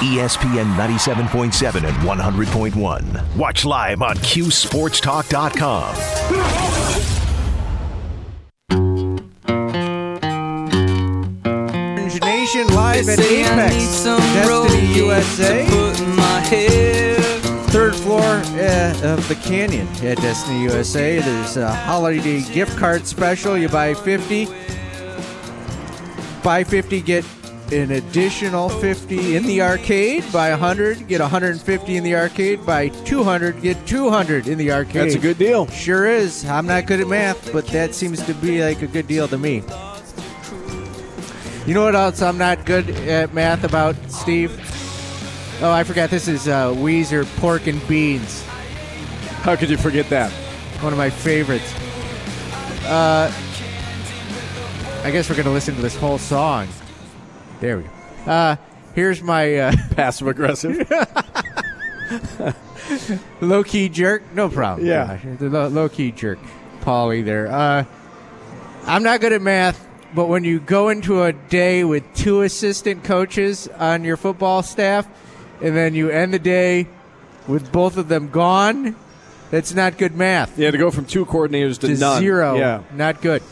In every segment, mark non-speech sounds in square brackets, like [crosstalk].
ESPN 97.7 and 100.1. Watch live on QSportsTalk.com. Nation live at Apex Destiny USA. Third floor uh, of the Canyon at Destiny USA. There's a holiday gift card special. You buy 50, buy 50, get an additional 50 in the arcade. Buy 100, get 150 in the arcade. Buy 200, get 200 in the arcade. That's a good deal. Sure is. I'm not good at math, but that seems to be like a good deal to me. You know what else I'm not good at math about, Steve? Oh, I forgot. This is uh, Weezer Pork and Beans. How could you forget that? One of my favorites. Uh, I guess we're going to listen to this whole song. There we go. Uh, here's my uh, [laughs] passive aggressive, [laughs] low key jerk. No problem. Yeah, the low, key jerk, Paulie. There. Uh, I'm not good at math, but when you go into a day with two assistant coaches on your football staff, and then you end the day with both of them gone, that's not good math. Yeah, to go from two coordinators to, to none. zero. Yeah, not good.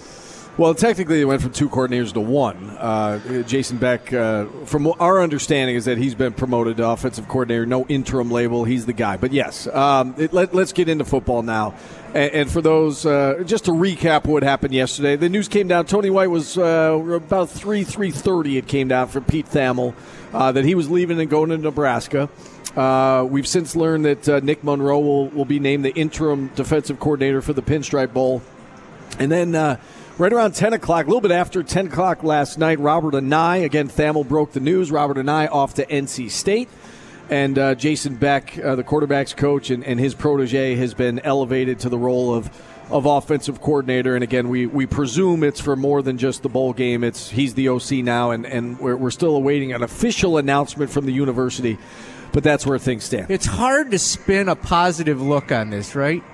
Well, technically, it went from two coordinators to one. Uh, Jason Beck, uh, from our understanding, is that he's been promoted to offensive coordinator. No interim label. He's the guy. But yes, um, it, let, us get into football now. And, and for those, uh, just to recap what happened yesterday, the news came down. Tony White was uh, about three three thirty. It came down from Pete Thamel uh, that he was leaving and going to Nebraska. Uh, we've since learned that Nick Monroe will, will be named the interim defensive coordinator for the Pinstripe Bowl. And then Right around 10 o'clock, a little bit after 10 o'clock last night, Robert Anae, again, Thamel broke the news. Robert Anae off to NC State. And uh, Jason Beck, uh, the quarterback's coach, and, and his protege has been elevated to the role of of offensive coordinator. And again, we, we presume it's for more than just the bowl game. It's he's the OC now, and, and we're, we're still awaiting an official announcement from the university. But that's where things stand. It's hard to spin a positive look on this, right?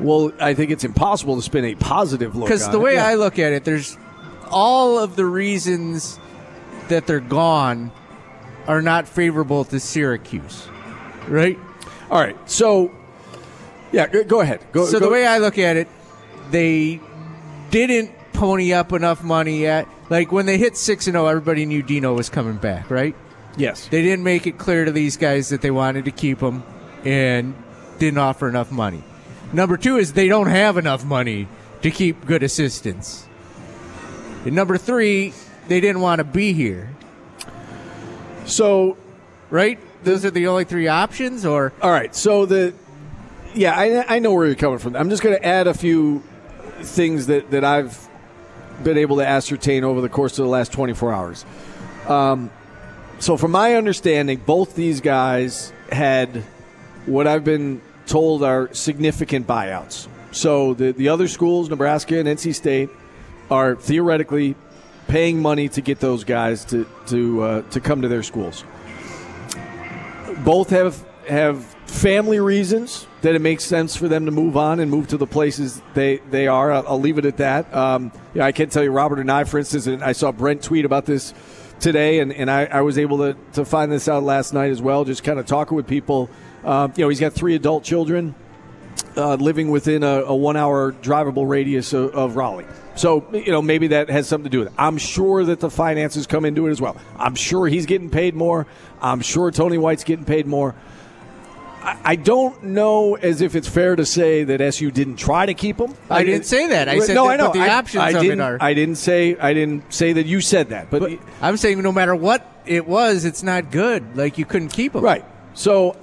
Well, I think it's impossible to spin a positive look. Because the way it. I look at it, there's all of the reasons that they're gone are not favorable to Syracuse, right? All right, so yeah, go ahead. Go, so go. the way I look at it, they didn't pony up enough money yet. Like when they hit six and zero, everybody knew Dino was coming back, right? Yes. They didn't make it clear to these guys that they wanted to keep him, and didn't offer enough money. Number two is they don't have enough money to keep good assistants. And number three, they didn't want to be here. So, right? Those are the only three options, or all right. So the yeah, I, I know where you're coming from. I'm just going to add a few things that that I've been able to ascertain over the course of the last 24 hours. Um, so, from my understanding, both these guys had what I've been told are significant buyouts. So the, the other schools, Nebraska and NC State, are theoretically paying money to get those guys to to uh, to come to their schools. Both have have family reasons that it makes sense for them to move on and move to the places they they are. I'll, I'll leave it at that. Um, yeah, I can tell you, Robert Anae, for instance, and I saw Brent tweet about this today, and, and I, I was able to, to find this out last night as well, just kind of talking with people uh, you know, he's got three adult children uh, living within a, a, one hour drivable radius of, of, Raleigh. So, you know, maybe that has something to do with it. I'm sure that the finances come into it as well. I'm sure he's getting paid more. I'm sure Tony White's getting paid more. I, I don't know as if it's fair to say that SU didn't try to keep him. I, I didn't say that. I said no, I know. the I, options I, of didn't, it are. I didn't say I didn't say that you said that, but, but I'm saying no matter what it was, it's not good. Like you couldn't keep him. Right. So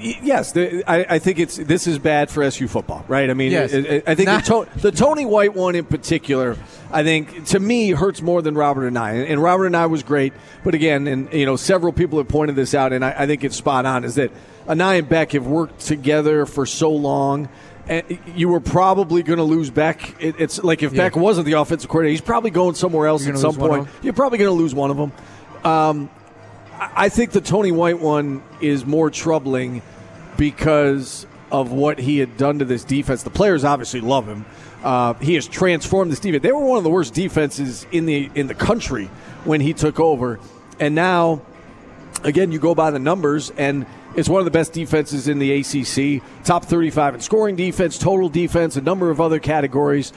Yes, the, I, I, think it's this is bad for SU football, right? I mean, yes. I, I think the, to, the, Tony White one in particular, I think to me hurts more than Robert Anae. And, and Robert Anae was great, but again, and you know, several people have pointed this out, and I, I think it's spot on. Is that Anae and Beck have worked together for so long. And you were probably going to lose Beck. It, it's like if yeah. Beck wasn't the offensive coordinator, he's probably going somewhere else at some point. You're probably going to lose one of them. Um, I think the Tony White one is more troubling because of what he had done to this defense. The players obviously love him. Uh, he has transformed this defense. They were one of the worst defenses in the in the country when he took over, and now again, you go by the numbers, and it's one of the best defenses in the ACC. Top 35 in scoring defense, total defense, a number of other categories.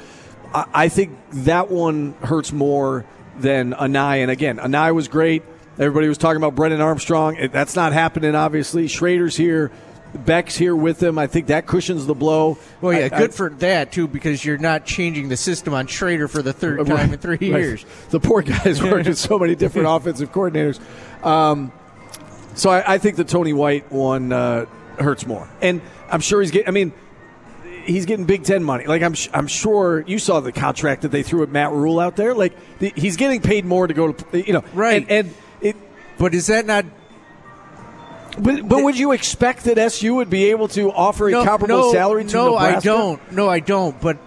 I, I think that one hurts more than Anae. And again, Anae was great. Everybody was talking about Brennan Armstrong. That's not happening, obviously. Shrader's here. Beck's here with him. I think that cushions the blow. Well, yeah, I, good I, for that too, because you're not changing the system on Shrader for the third time right, in three right. years. The poor guy's [laughs] worked with so many different [laughs] offensive coordinators. Um, so I, I, think the Tony White one uh, hurts more, and I'm sure he's getting. I mean, he's getting Big Ten money. Like I'm, I'm sure you saw the contract that they threw at Matt Rhule out there. Like the, he's getting paid more to go to, you know, right? And, and but is that not but, but would you expect that SU would be able to offer a no, comparable no, salary to no, Nebraska? No, I don't. No, I don't. But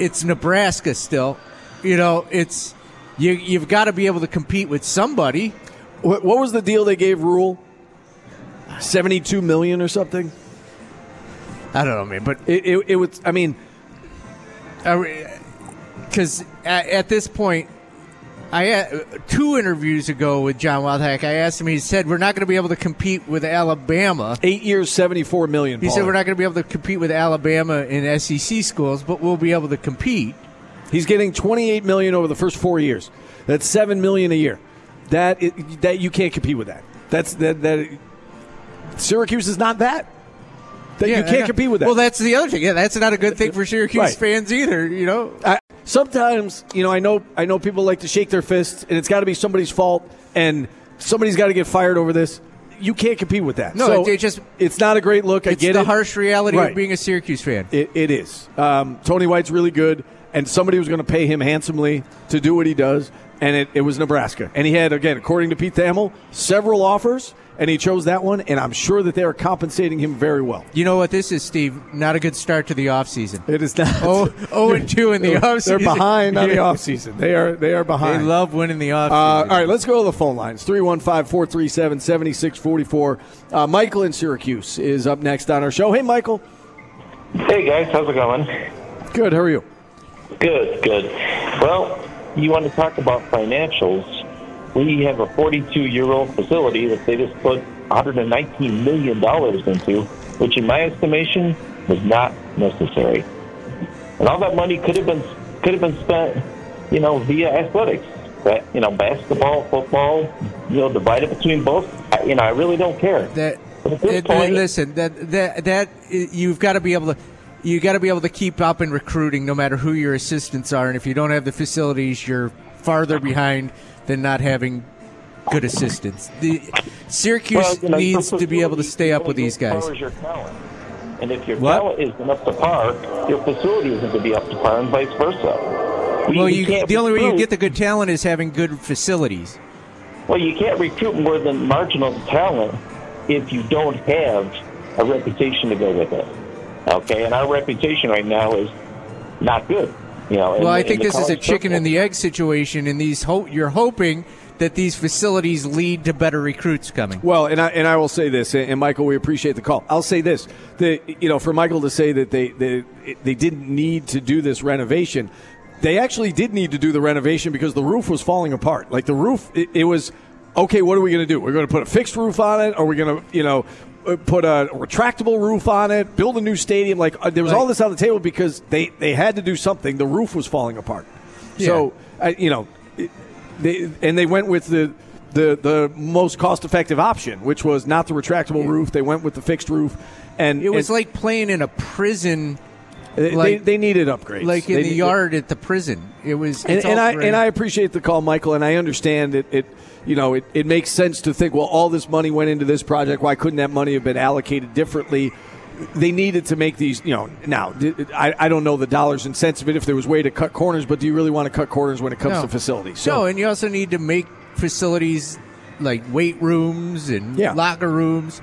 it's Nebraska still. You know, it's you. You've got to be able to compete with somebody. What, what was the deal they gave Rhule? Seventy-two million or something. I don't know, man. But it, it, it was. I mean, because at, at this point, I uh, two interviews ago with John Wildhack, I asked him. He said we're not going to be able to compete with Alabama. Eight years, seventy-four million. He said we're not going to be able to compete with Alabama in SEC schools, but we'll be able to compete. He's getting twenty-eight million over the first four years. That's seven million a year. That that you can't compete with that. That's that that. Syracuse is not that. That yeah, you can't compete with that. Well, that's the other thing. Yeah, that's not a good thing for Syracuse right. fans either. You know, I, sometimes you know I know I know people like to shake their fists, and it's got to be somebody's fault, and somebody's got to get fired over this. You can't compete with that. No, so it, it just it's not a great look. I get the it. harsh reality right. of being a Syracuse fan. it, it is. Um, Tony White's really good, and somebody was going to pay him handsomely to do what he does, and it, it was Nebraska. And he had again, according to Pete Thamel, several offers and he chose that one, and I'm sure that they are compensating him very well. You know what this is, Steve? Not a good start to the offseason. It is not. Oh, oh and 2 in the [laughs] offseason. They're behind on the offseason. They are they are behind. They love winning the offseason. Uh, all right, let's go to the phone lines. 315-437-7644. Uh, Michael in Syracuse is up next on our show. Hey, Michael. Hey, guys. How's it going? Good. How are you? Good, good. Well, you want to talk about financials we have a 42 year old facility that they just put 119 million dollars into, which, in my estimation, was not necessary. And all that money could have been could have been spent, you know, via athletics. But, you know, basketball, football, you know, divided between both. You know, I really don't care. That, it, point, listen, that that that you've got to be able to you got to be able to keep up in recruiting no matter who your assistants are and if you don't have the facilities you're farther behind than not having good assistance. The Syracuse well, you know, needs to be able to stay up with these guys. And if your what? talent isn't up to par, your facility isn't going to be up to par, and vice versa. well, you, you the only way you get the good talent is having good facilities. Well, you can't recruit more than marginal talent if you don't have a reputation to go with it. Okay, and our reputation right now is not good. You know, well, I think this is a chicken and the egg situation. In these, ho- you're hoping that these facilities lead to better recruits coming. Well, and I and I will say this, and Michael, we appreciate the call. I'll say this: the you know, for Michael to say that they they they didn't need to do this renovation, they actually did need to do the renovation because the roof was falling apart. Like the roof, it, it was okay. What are we going to do? We're going to put a fixed roof on it, or we're going to you know put a retractable roof on it, build a new stadium. Like uh, there was right. all this on the table because they they had to do something. The roof was falling apart. Yeah. So uh, you know, they and they went with the. The, the most cost effective option, which was not the retractable yeah. roof, they went with the fixed roof, and it was and, like playing in a prison like, they, they needed upgrades, like in they the yard at the prison. It was, and, and I and I appreciate the call, Michael, and I understand it. It you know, it, it makes sense to think, well, all this money went into this project. Why couldn't that money have been allocated differently? They needed to make these, you know. Now, I, I don't know the dollars and cents of it if there was way to cut corners, but do you really want to cut corners when it comes no. to facilities? So, no, and you also need to make facilities like weight rooms and yeah. locker rooms.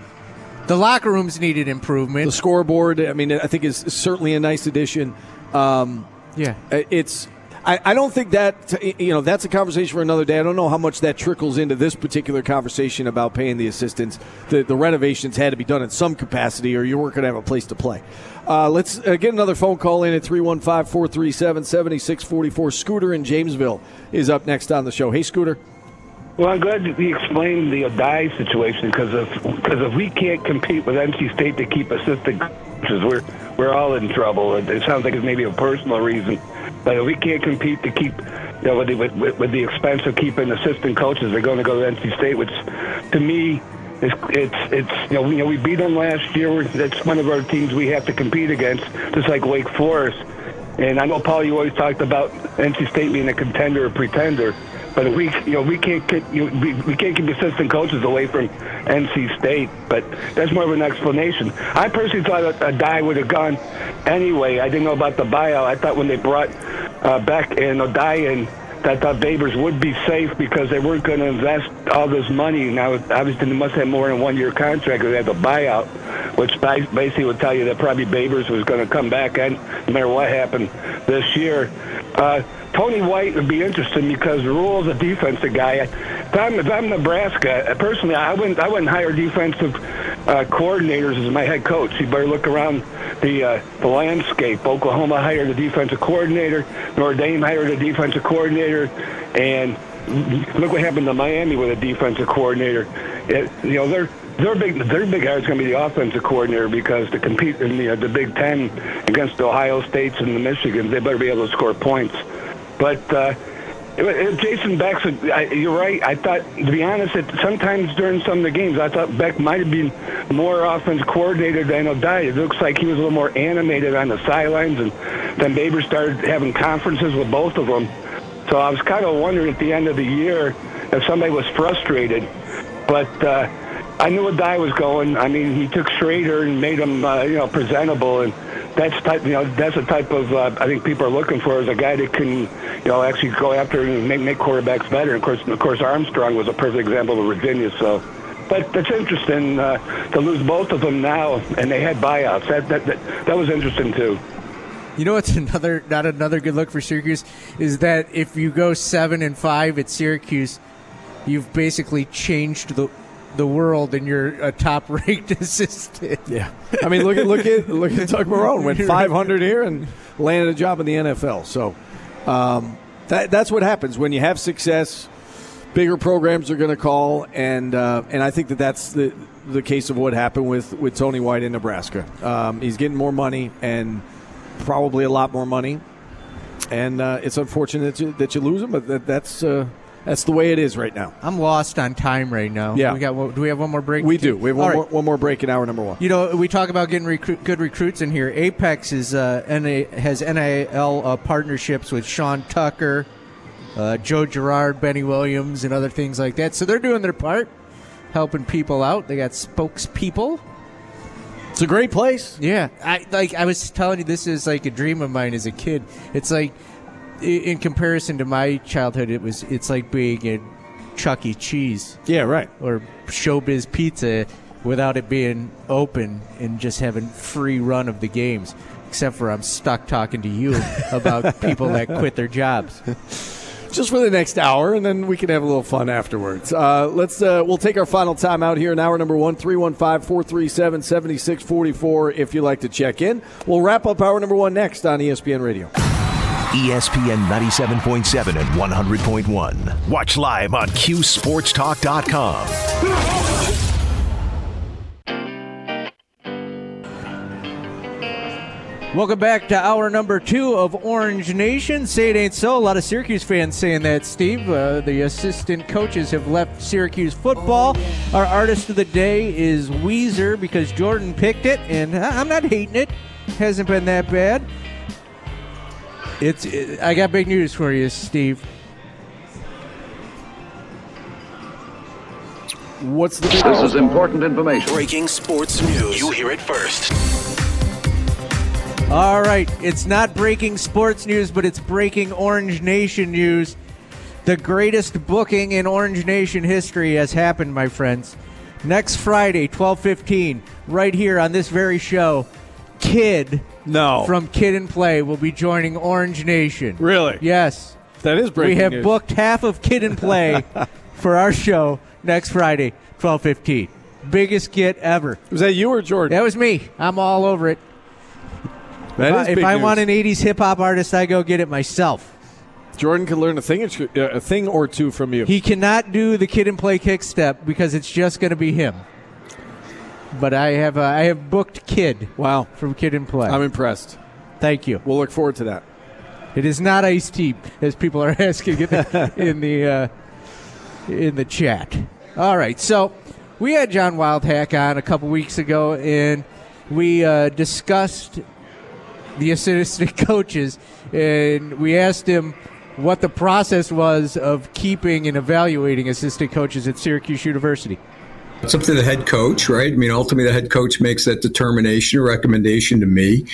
The locker rooms needed improvement. The scoreboard, I mean, I think is certainly a nice addition. Um, yeah, it's I, I don't think that you know that's a conversation for another day. I don't know how much that trickles into this particular conversation about paying the assistants. The, the renovations had to be done in some capacity, or you weren't going to have a place to play. Uh, let's uh, get another phone call in at 315 437 7644. Scooter in Jamesville is up next on the show. Hey, Scooter. Well, I'm glad that you explained the Odai situation because if because if we can't compete with NC State to keep assistant coaches, we're we're all in trouble. It sounds like it's maybe a personal reason, if we can't compete to keep, you know, with the, with, with the expense of keeping assistant coaches, they're going to go to NC State, which to me. It's, it's, it's you know, we, you know, we beat them last year. That's one of our teams we have to compete against, just like Wake Forest. And I know, Paul, you always talked about NC State being a contender or pretender. But we, you know, we can't get, you know, we, we can't keep assistant coaches away from NC State. But that's more of an explanation. I personally thought a, a die would have gone anyway. I didn't know about the buyout. I thought when they brought uh, Beck and Odai in, I thought Babers would be safe because they weren't going to invest all this money. Now, obviously, they must have more than one year contract. Because they had the buyout, which basically would tell you that probably Babers was going to come back, and no matter what happened this year. Uh, Tony White would be interesting because Rhule's a defensive guy. If I'm, if I'm Nebraska, personally, I wouldn't I wouldn't hire defensive uh, coordinators as my head coach. You better look around the uh, the landscape. Oklahoma hired a defensive coordinator. Notre Dame hired a defensive coordinator, and look what happened to Miami with a defensive coordinator. It, you know they're their big their big guy is going to be the offensive coordinator because to compete in the, uh, the Big Ten against the Ohio States and the Michigans, they better be able to score points. But uh, Jason Beck's, you're right. I thought, to be honest, that sometimes during some of the games, I thought Beck might have been more offense coordinator than Odai. It looks like he was a little more animated on the sidelines, and then Baber started having conferences with both of them. So I was kind of wondering at the end of the year if somebody was frustrated. But uh, I knew Odai was going. I mean, he took Shrader and made him, uh, you know, presentable, and that's type you know that's the type of uh, I think people are looking for is a guy that can you know actually go after and make make quarterbacks better. Of course, of course Armstrong was a perfect example of Virginia. So, but that's interesting uh, to lose both of them now, and they had buyouts. That that that, that was interesting too. You know what's [laughs] another not another good look for Syracuse is that if you go seven and five at Syracuse, you've basically changed the the world and you're a top [laughs] ranked assistant. Yeah. I mean look at look at look at Doug Marrone went [laughs] five hundred here and landed a job in the NFL. So um, that that's what happens when you have success. Bigger programs are going to call, and uh, and I think that that's the the case of what happened with, with Tony White in Nebraska. Um, he's getting more money and probably a lot more money, and uh, it's unfortunate that you, that you lose him, but that, that's uh, that's the way it is right now. I'm lost on time right now. Yeah. We got. Do we have one more break? We do. We have one, All more, one more break in hour number one. You know, we talk about getting recruit, good recruits in here. Apex is uh, NA, has NIL uh, partnerships with Sean Tucker, uh, Joe Girard, Benny Williams, and other things like that. So they're doing their part, helping people out. They got spokespeople. It's a great place. Yeah, I like. I was telling you, this is like a dream of mine as a kid. It's like, in comparison to my childhood, it was. It's like being in Chuck E. Cheese Yeah, right. or Showbiz Pizza without it being open and just having free run of the games. Except for I'm stuck talking to you [laughs] about people that quit their jobs. just for the next hour, and then we can have a little fun afterwards. Uh, let's uh, we'll take our final time out here in hour number one, 315-437-7644 if you'd like to check in. We'll wrap up hour number one next on ESPN Radio. ESPN 97.7 and 100.1. Watch live on QSportsTalk.com. Welcome back to hour number two of Orange Nation. Say it ain't so. A lot of Syracuse fans saying that, Steve. Uh, the assistant coaches have left Syracuse football. Our artist of the day is Weezer because Jordan picked it, and I'm not hating it. Hasn't been that bad. It's. It, I got big news for you, Steve. What's the big This is important information. Breaking sports news. You hear it first. All right, it's not breaking sports news, but it's breaking Orange Nation news. The greatest booking in Orange Nation history has happened, my friends. Next Friday, 12:15, right here on this very show, Kid No. from Kid and Play will be joining Orange Nation. Really? Yes. That is breaking we have news. booked half of Kid and Play [laughs] for our show next Friday, 12:15. Biggest get ever. Was that you or Jordan? That was me. I'm all over it. That If I- is if big I news. want an 80s hip hop artist, I go get it myself. Jordan can learn a thing, uh, a thing or two from you. He cannot do the kid and play kick step because it's just going to be him. But I have uh, I have booked kid wow, from kid and play. I'm impressed. Thank you. We'll look forward to that. It is not iced tea, as people are [laughs] asking in the [laughs] in the, uh, in the chat. All right, so we had John Wildhack on a couple weeks ago, and we uh, discussed the assistant [laughs] coaches, and we asked him what the process was of keeping and evaluating assistant coaches at Syracuse University. It's up to the head coach, right? I mean, ultimately, the head coach makes that determination or recommendation to me.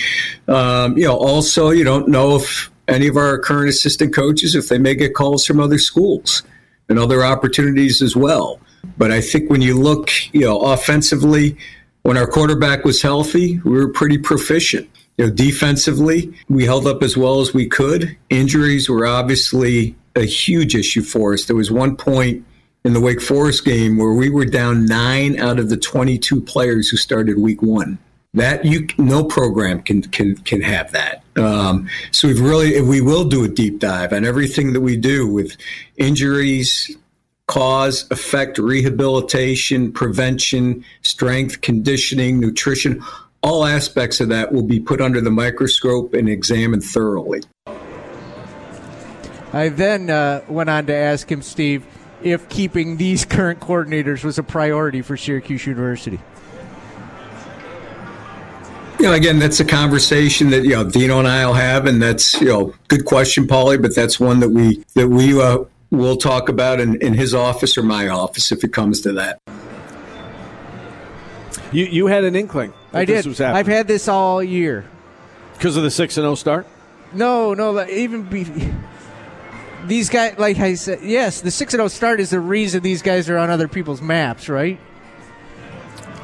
Um, you know, also, you don't know if any of our current assistant coaches, if they may get calls from other schools and other opportunities as well. But I think when you look, you know, offensively, when our quarterback was healthy, we were pretty proficient. You know, defensively, we held up as well as we could. Injuries were obviously a huge issue for us. There was one point in the Wake Forest game where we were down nine out of the 22 players who started week one. That you no program can can can have that. Um, so we've really we will do a deep dive on everything that we do with injuries, cause, effect, rehabilitation, prevention, strength, conditioning, nutrition. All aspects of that will be put under the microscope and examined thoroughly. I then uh, went on to ask him, Steve, if keeping these current coordinators was a priority for Syracuse University. You know, again, that's a conversation that you know Dino and I will have, and that's you know good question, Paulie. But that's one that we that we uh, will talk about in, in his office or my office if it comes to that. You you had an inkling. that I this did. Was happening. I've had this all year. because of the six and zero start. No, no, like, even be, these guys. Like I said, yes, the six and zero start is the reason these guys are on other people's maps, right?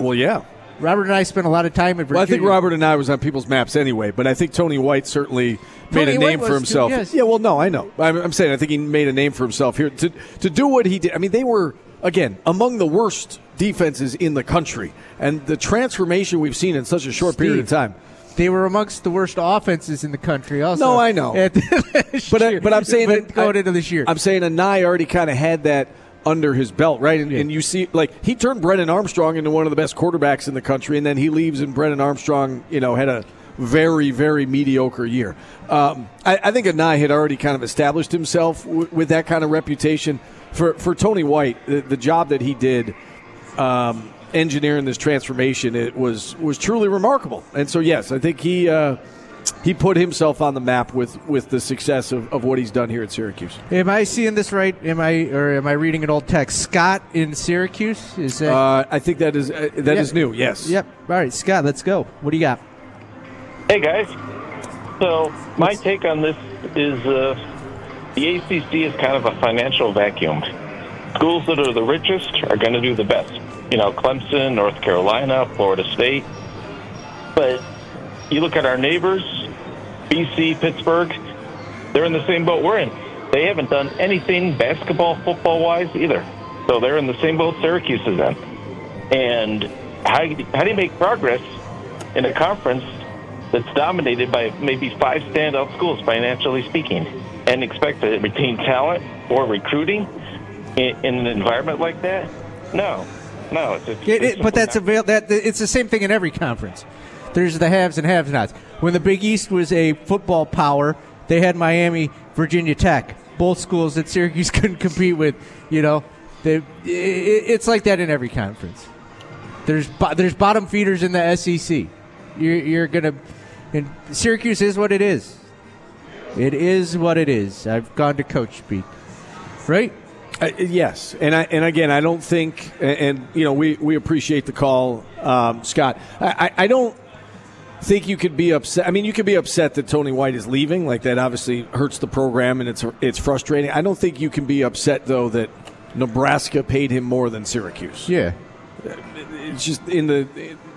Well, yeah. Robert Anae spent a lot of time in Virginia. Well, I think Robert Anae was on people's maps anyway, but I think Tony White certainly made Tony a name for too, himself. yes. Yeah, well, no, I know. I'm, I'm saying I think he made a name for himself here to to do what he did. I mean, they were again among the worst defenses in the country, and the transformation we've seen in such a short period of time. They were amongst the worst offenses in the country. Also, No, I know. [laughs] But I, but I'm saying But that going I, into this year, I'm saying Anae already kind of had that under his belt, right? And, and you see, like he turned Brennan Armstrong into one of the best quarterbacks in the country, and then he leaves, and Brennan Armstrong, you know, had a very, very mediocre year. Um, I, I think Anae had already kind of established himself w- with that kind of reputation. For for Tony White, the, the job that he did. Um, engineering this transformation it was was truly remarkable and so yes i think he uh, he put himself on the map with with the success of, of what he's done here at Syracuse. am I seeing this right? Am I or am I reading an old text? Scott in Syracuse is that? Uh, I think that is uh, that is Yeah. new. Yes. Yep. All right, Scott, let's go. What do you got? Hey guys. So my take on this is uh, the ACC is kind of a financial vacuum. Schools that are the richest are going to do the best. You know, Clemson, North Carolina, Florida State. But you look at our neighbors, BC, Pittsburgh. They're in the same boat we're in. They haven't done anything basketball, football wise either. So they're in the same boat Syracuse is in. And how, how do you make progress in a conference that's dominated by maybe five standout schools, financially speaking, and expect to retain talent or recruiting in, in an environment like that? No, no. It's, it's, It, it, but that's simply a that it's the same thing in every conference. There's the haves and have-nots. When the Big East was a football power, they had Miami, Virginia Tech, both schools that Syracuse [laughs] couldn't compete with. You know, they, it, it's like that in every conference. There's bo- there's bottom feeders in the SEC. You're, you're gonna, and Syracuse is what it is. It is what it is. I've gone to coach speak, right? Uh, yes, and I and again, I don't think, and, and, you know, we we appreciate the call, um, Scott. I, I, I don't think you could be upset. I mean, you could be upset that Tony White is leaving. Like that, obviously hurts the program, and it's it's frustrating. I don't think you can be upset though that Nebraska paid him more than Syracuse. Yeah. It's just in the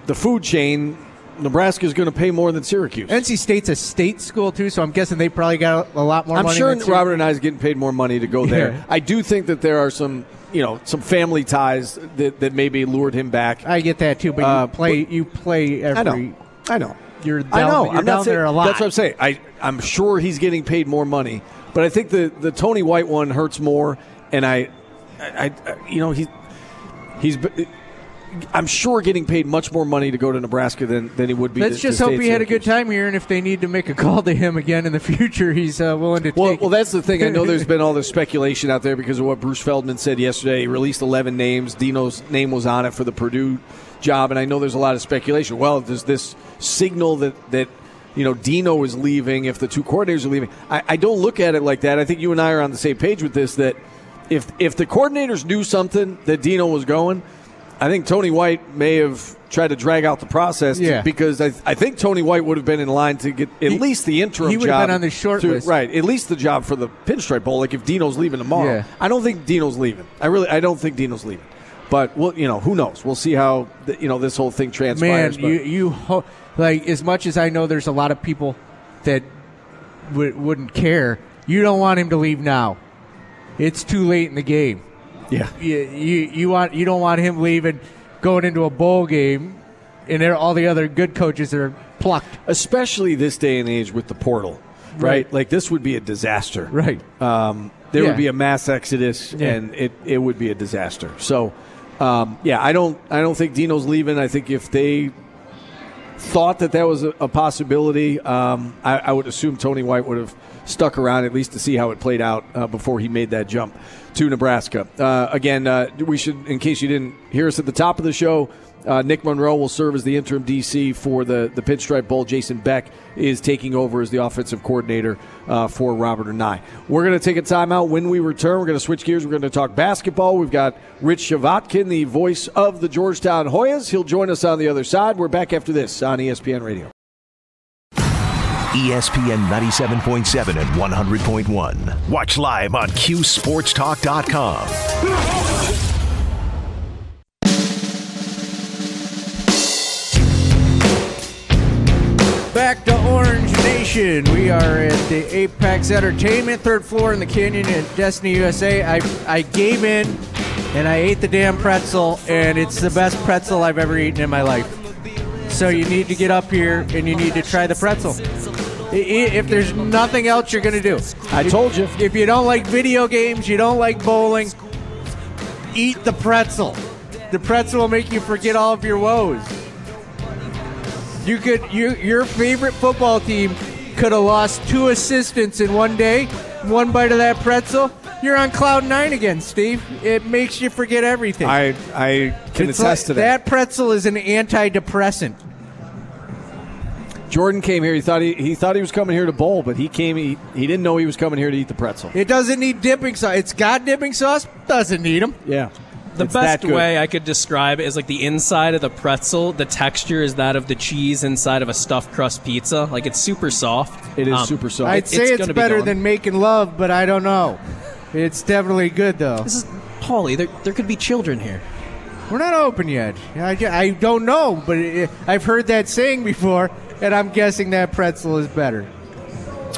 the food chain. Nebraska is going to pay more than Syracuse. NC State's a state school too, so I'm guessing they probably got a lot more I'm sure Robert Anae is getting paid more money to go there. Yeah. I do think that there are some, you know, some family ties that, that maybe lured him back. I get that too, but Uh, you play you play every. I know, I know. You're down, I know. You're I'm down not saying, there a lot. That's what I'm saying. I, I'm sure he's getting paid more money, But I think the the Tony White one hurts more, and I, I, I you know he he's. I'm sure getting paid much more money to go to Nebraska than, than he would be. Let's to- just to hope he had a good time here, and if they need to make a call to him again in the [laughs] future, he's uh, willing to Well, take. well, that's the thing. I know there's been all [laughs] this speculation out there because of what Bruce Feldman said yesterday. He released 11 names. Dino's name was on it for the Purdue job, and I know there's a lot of speculation. Well, does this signal that that you know Dino is leaving if the two coordinators are leaving? I, I don't look at it like that. I think you and I are on the same page with this. That if if the coordinators knew something that Dino was going, I think Tony White may have tried to drag out the process. to- because I, I think Tony White would have been in line to get at He- least the interim he would have been on the short to- list. right? At least the job for the Pinstripe Bowl. Like if Dino's leaving tomorrow, Yeah. I don't think Dino's leaving. I really, I don't think Dino's leaving. But well, you know, who knows? We'll see how the, you know this whole thing Man, transpires. but- you you ho- like as much as I know, there's a lot of people that w- wouldn't care. You don't want him to leave now. It's too late in the game. Yeah, You you, you want you don't want him leaving, going into a bowl game, and there all the other good coaches are plucked. especially this day and age with the portal, right? Right. Like this would be a disaster, Right. Um, there Yeah. would be a mass exodus, Yeah. and it, it would be a disaster. So, um, yeah, I don't I don't think Dino's leaving. I think if they thought that that was a, a possibility, um, I, I would assume Tony White would have stuck around at least to see how it played out uh, before he made that jump to Nebraska. Uh, again, uh, we should, in case you didn't hear us at the top of the show, uh, Nick Monroe will serve as the interim DC for the, the Pinstripe Bowl. Jason Beck is taking over as the offensive coordinator uh, for Robert Anae. We're going to take a timeout. When we return, we're going to switch gears. We're going to talk basketball. We've got Rich Chvotkin, the voice of the Georgetown Hoyas. He'll join us on the other side. We're back after this on ESPN Radio. ESPN 97.7 and 100.1. Watch live on QSportsTalk.com. Back to Orange Nation. We are at the Apex Entertainment, third floor in the Canyon at Destiny USA. I I gave in and I ate the damn pretzel, and it's the best pretzel I've ever eaten in my life. So you need to get up here and you need to try the pretzel. If there's nothing else you're gonna do, I told you. if you don't like video games, you don't like bowling, eat the pretzel. The pretzel will make you forget all of your woes. You could you your favorite football team could have lost two assistants in one day, one bite of that pretzel. You're on cloud nine again, Steve. It makes you forget everything. I I can It's attest like- to that. that. pretzel is an antidepressant. Jordan came here. He thought he, he thought he was coming here to bowl, but he came. He, he didn't know he was coming here to eat the pretzel. It doesn't need dipping sauce. It's got dipping sauce. Doesn't need them. Yeah, The It's best way I could describe it is like the inside of the pretzel. The texture is that of the cheese inside of a stuffed crust pizza. Like it's super soft. It is Um, super soft. I'd say it's, gonna be better than making love, but I don't know. It's definitely good though. This is Paulie. There, there could be children here. We're not open yet. I, I don't know, but it, I've heard that saying before, and I'm guessing that pretzel is better.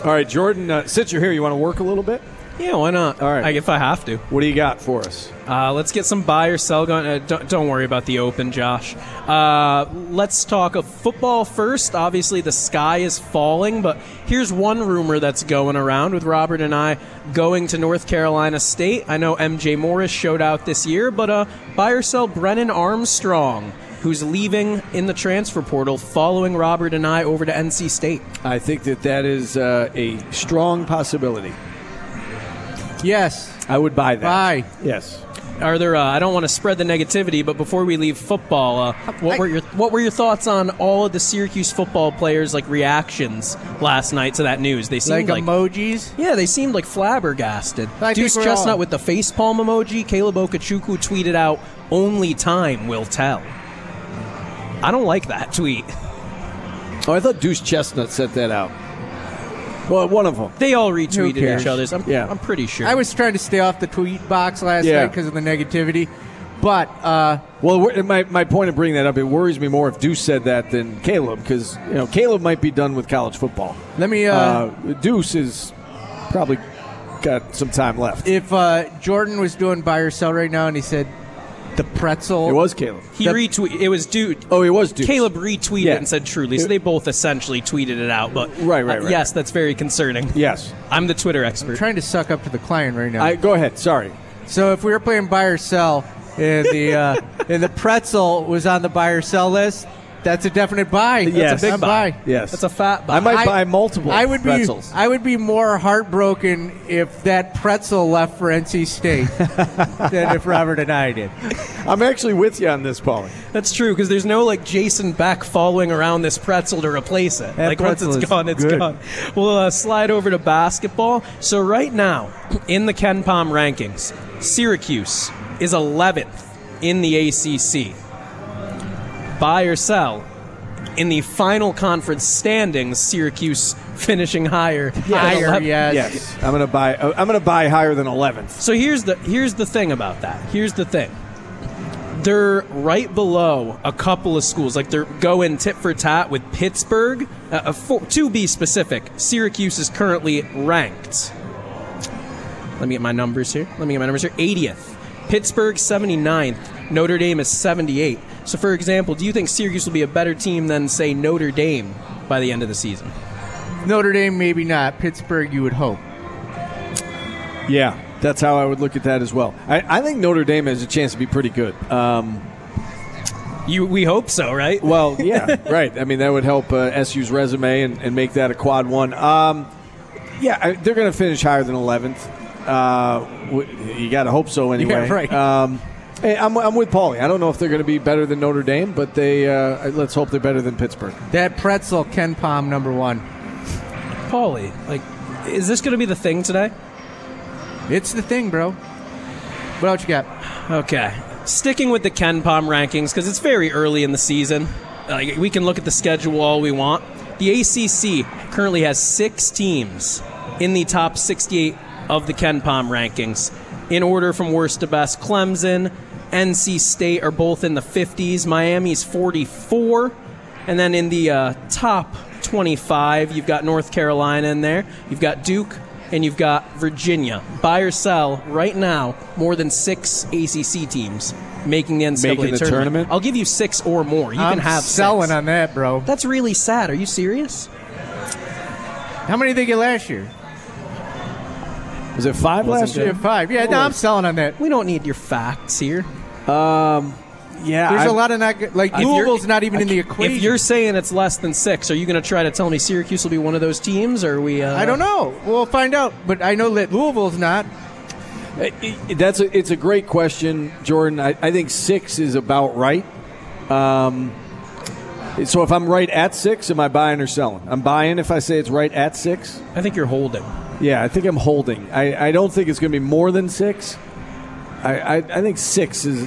All right, Jordan. Uh, since you're here, you want to work a little bit? Yeah, why not? All right. Like, if I have to. What do you got for us? Uh, let's get some buy or sell going. Uh, don't, don't worry about the open, Josh. Uh, let's talk of football first. Obviously, the sky is falling, but here's one rumor that's going around with Robert Anae going to North Carolina State. I know MJ Morris showed out this year, but uh, buy or sell Brennan Armstrong, who's leaving in the transfer portal following Robert Anae over to NC State. I think that that is uh, a strong possibility. Yes. I would buy that. Buy. Yes. Are there? Uh, I don't want to spread the negativity, but before we leave football, uh, what were your what were your thoughts on all of the Syracuse football players' like reactions last night to that news? They seemed like, emojis? yeah, they seemed like flabbergasted. I Deuce Chestnut all- with the face palm emoji. Caleb Okechukwu tweeted out, "Only time will tell." I don't like that tweet. Oh, I thought Deuce Chestnut set that out. Well, one of them. They all retweeted cares? each other's. I'm, Yeah. I'm pretty sure. I was trying to stay off the tweet box last Yeah. night because of the negativity. But uh, Well, wor- my, my point of bringing that up, it worries me more if Deuce said that than Caleb, because you know Caleb might be done with college football. let me. Uh, Uh, Deuce is probably got some time left. if uh, Jordan was doing buy or sell right now and he said the pretzel. It was Caleb. He That- retweet. It was dude. Oh, it was dude. Caleb retweeted Yeah. and said truly, so they both essentially tweeted it out. But Right, right, uh, right. yes, that's very concerning. Yes. I'm the Twitter expert. trying to suck up to the client right now. I go ahead. Sorry. so if we were playing buy or sell, and the uh, [laughs] and the pretzel was on the buy or sell list, that's a definite buy. That's Yes. a big I'm buy. Yes. That's a fat buy. I might I- buy multiple I would pretzels. be I would be more heartbroken if that pretzel left for NC State [laughs] than if Robert Anae did. I'm actually with you on this, Paulie. That's true because there's no like Jason Beck following around this pretzel to replace it. That like once pretzel it's is gone, it's good. gone. We'll uh, slide over to basketball. So right now in the KenPom rankings, Syracuse is 11th in the ACC. Buy or sell. In the final conference standings, Syracuse finishing higher. at Higher, 11th. yes. Yes, I'm gonna buy. uh, I'm gonna buy higher than 11th. So here's the here's the thing about that. Here's the thing. They're right below a couple of schools. Like they're going tit for tat with Pittsburgh. Uh, uh, for, to be specific, Syracuse is currently ranked. Let me get my numbers here. Let me get my numbers here. 80th. Pittsburgh 79th. Notre Dame is 78. So for example, do you think Syracuse will be a better team than say Notre Dame by the end of the season? Notre Dame, maybe not. Pittsburgh, you would hope. Yeah, that's how I would look at that as well. I, I think Notre Dame has a chance to be pretty good. Um, You we hope so, right? well, yeah, [laughs] right. I mean, that would help uh, SU's resume and, and make that a quad one. Um, yeah, I, they're going to finish higher than 11th. Uh, w- you got to hope so [laughs] anyway. Yeah, right. Um, hey, I'm, I'm with Paulie. I don't know if they're going to be better than Notre Dame, but they uh, let's hope they're better than Pittsburgh. That pretzel, KenPom, number one. Paulie, like, is this going to be the thing today? It's the thing, bro. What else you got? Okay. Sticking with the KenPom rankings because it's very early in the season. Like we can look at the schedule all we want. The ACC currently has six teams in the top 68 of the KenPom rankings. In order from worst to best, Clemson, NC State are both in the 50s. Miami's 44. And then in the uh, top 25, you've got North Carolina in there. You've got Duke, and you've got Virginia. Buy or sell right now, more than six ACC teams making the NCAA Making the tournament. tournament? I'll give you six or more. You I'm can have selling six. on that, bro. That's really sad. Are you serious? How many did they get last year? Was it five last Yeah, year? five. Yeah, no, I'm selling on that. We don't need your facts here. Yeah, There's a lot of not good, like Louisville's not even in the equation. If you're saying it's less than six, are you going to try to tell me Syracuse will be one of those teams, or are we? Uh, I don't know. We'll find out. But I know that Louisville's not. It- it- That's a, it's a great question, Jordan. I, I think six is about right. Um, so if I'm right at six, am I buying or selling? I'm buying if I say it's right at six. I think you're holding. Yeah, I think I'm holding. I, I don't think it's going to be more than six. I, I, I think six is.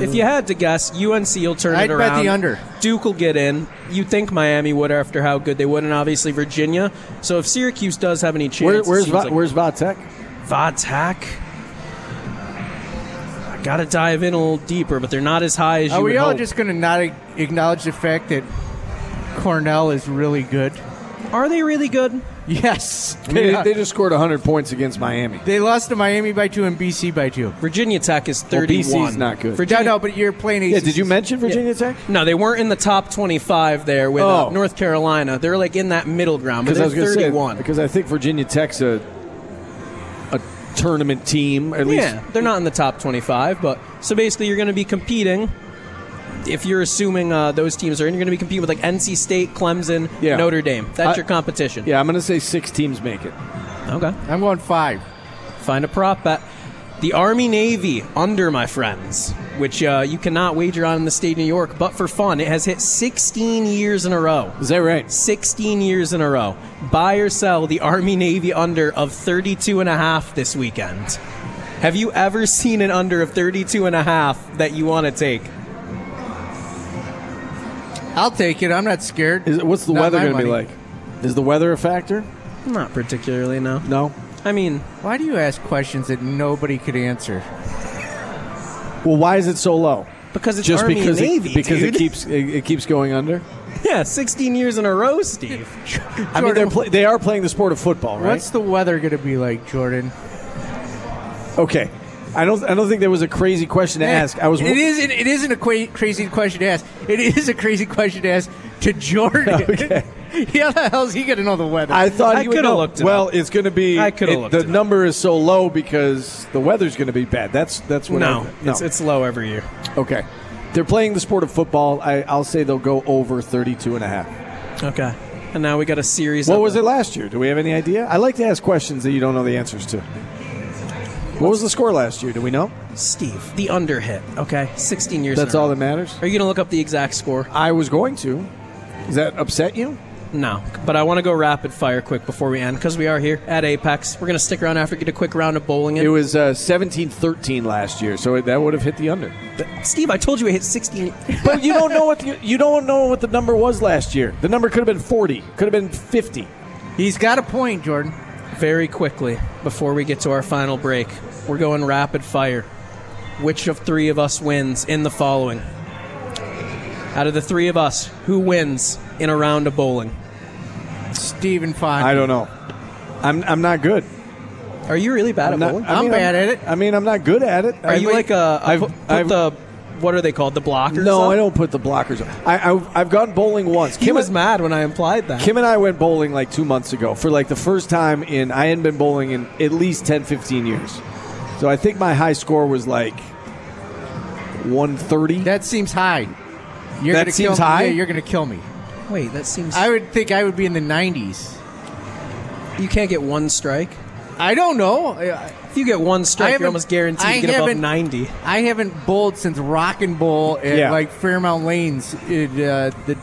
If you had to guess, UNC will turn I'd it bet the under. Duke will get in. You'd think Miami would after how good they would, and obviously Virginia. So if Syracuse does have any chance, Where, where's seems Va, like where's Vatek? Vatak? I gotta dive in a little deeper, but they're not as high as you Are would we all hope. just going to not acknowledge the fact that Cornell is really good? Are they really good? Yes. I mean, They, they, they just scored 100 points against Miami. they lost to Miami by two and BC by two. Virginia Tech is Well, 31. BC's not good. No, Virginia, no, but you're playing ACC. Yeah, did you mention Virginia Tech? No, they weren't in the top 25 there with uh, Oh. North Carolina. They're like in that middle ground, but Because I they're was going to 31. say because I think Virginia Tech's a a tournament team at least. yeah, they're not in the top 25, but so basically you're going to be competing. If you're assuming uh, those teams are in, you're going to be competing with like NC State, Clemson, Yeah. Notre Dame. That's I- your competition. Yeah, I'm going to say six teams make it. Okay. I'm going five. Find a prop bet. The Army Navy under, my friends, which uh, you cannot wager on in the state of New York, but for fun, it has hit 16 years in a row. Is that right? 16 years in a row. Buy or sell the Army Navy under of 32 and a half this weekend. Have you ever seen an under of 32 and a half that you want to take? I'll take it. I'm not scared. Is, what's the Not weather my going to be money. like? Is the weather a factor? Not particularly, no. No. I mean, Why do you ask questions that nobody could answer? Well, why is it so low? because it's Just Army because and Navy, it, because dude. it keeps it, it keeps going under. [laughs] yeah, 16 years in a row, Steve. [laughs] I mean, they're play, they are playing the sport of football, right? What's the weather going to be like, Jordan? okay. I don't. I don't think there was a crazy question to ask. I was. It isn't. It isn't a qua- crazy question to ask. It is a crazy question to ask to Jordan. [laughs] Okay. [laughs] How the hell's he gonna know the weather? I thought I he would coulda looked it well, up. it's going to be. I coulda it- looked The it up. number is so low because the weather's going to be bad. That's that's what. No, I, no. it's it's low every year. okay. They're playing the sport of football. I, I'll say they'll go over 32 and a half. Okay. And now we got a series. What of was it last year? Do we have any idea? I like to ask questions that you don't know the answers to. What was the score last year? Do we know? Steve, the under hit. Okay, 16 years. That's all that matters. Are you gonna look up the exact score? I was going to. Does that upset you? No, but I want to go rapid fire quick before we end because we are here at Apex. We're gonna stick around after get a quick round of bowling. In. It was uh, 17-13 last year, so that would have hit the under. Steve, I told you I hit 16. [laughs] But you don't know what the, you don't know what the number was last year. The number could have been 40, could have been 50. He's got a point, Jordan. Very quickly before we get to our final break, we're going rapid fire. Which of three of us wins in the following? Out of the three of us, who wins in a round of bowling? Stephen Font. I don't know. I'm I'm not good. Are you really bad I'm at not, bowling? I I'm mean, bad at it. I mean, I'm not good at it. Are I you mean, like a, a I've- put, put I've- the what are they called? The blockers? No, up? I don't put the blockers. on. I, I I've gone bowling once. He Kim was and- mad when I implied that. Kim and I went bowling like two months ago for like the first time in. I hadn't been bowling in at least 10, 15 years. So I think my high score was like 130. That seems high. You're That gonna seems kill, high? Yeah, you're gonna kill me. Wait, that seems. I would think I would be in the 90s. you can't get one strike. I don't know. If you get one strike, you're almost guaranteed I to get above haven't- 90. I haven't bowled since Rock and Bowl at Yeah. like Fairmount Lanes in, uh, the,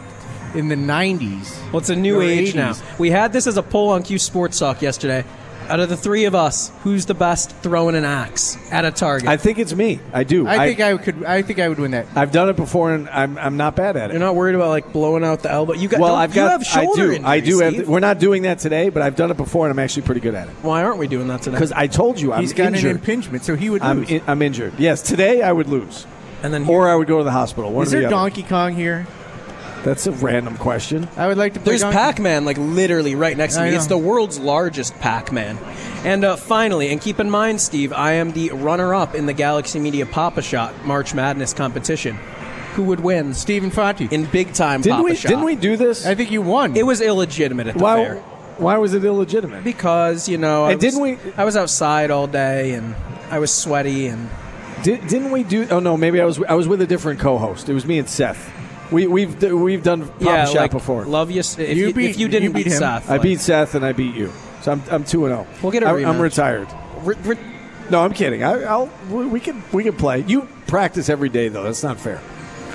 in the 90s. Well, it's a new age 80s. now. We had this as a poll on Q Sports Talk yesterday. Out of the three of us, who's the best throwing an axe at a target? I think it's me. I do. I think I could. I think I would win that. I've done it before, and I'm I'm not bad at it. You're not worried about like blowing out the elbow. You got. well, I've you got. have shoulder I do. injuries, I do have. Steve. We're not doing that today, but I've done it before, and I'm actually pretty good at it. Why aren't we doing that today? Because I told you I'm He's got injured. an impingement, so he would I'm lose. in, I'm injured. Yes, today I would lose, and then or I would go to the hospital. One Is or there the other. Donkey Kong here? That's a random question. I would like to. Play There's Donkey- Pac-Man like literally right next to I me. know. It's the world's largest Pac-Man. And uh, finally, and keep in mind, Steve, I am the runner-up in the Galaxy Media Papa Shot March Madness competition. Who would win Stephen Fonte. in big time Didn't Papa we? Shot? Didn't we do this? I think you won. It was illegitimate at the why? fair Why was it illegitimate? because you know. I And didn't was- we- I was outside all day and I was sweaty and Did, didn't we do? Oh no, maybe I was. I was with a different co-host. It was me and Seth. We, we've we've done Papa yeah, Shot like before. love you. If You you, beat- if you didn't you beat beat him. Seth, I like, beat Seth and I beat you. So I'm I'm two and zero. We'll get a I, I'm rematch. retired. re- re- No, I'm kidding. I, I'll we we can we can play. You practice every day though. That's not fair.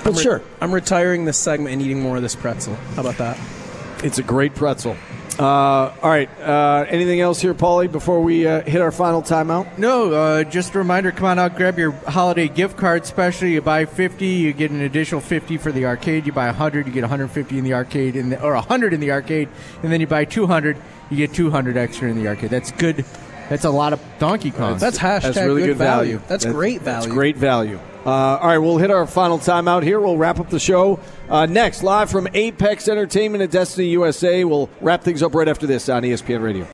But re- sure, I'm retiring this segment and eating more of this pretzel. How about that? it's a great pretzel. Uh, all right. Uh, anything else here, Paulie? Before we uh, hit our final timeout. No, uh, just a reminder. Come on out, grab your holiday gift card special. You buy fifty, you get an additional fifty for the arcade. You buy hundred, you get one hundred fifty in the arcade, in the, or hundred in the arcade, and then you buy two hundred, you get two hundred extra in the arcade. That's good. That's a lot of Donkey Kong. That's hashtag That's really good, value. That's That- great That's value. great value. Uh, all right, we'll hit our final timeout here. We'll wrap up the show uh, next, live from Apex Entertainment at Destiny USA. We'll wrap things up right after this on ESPN Radio.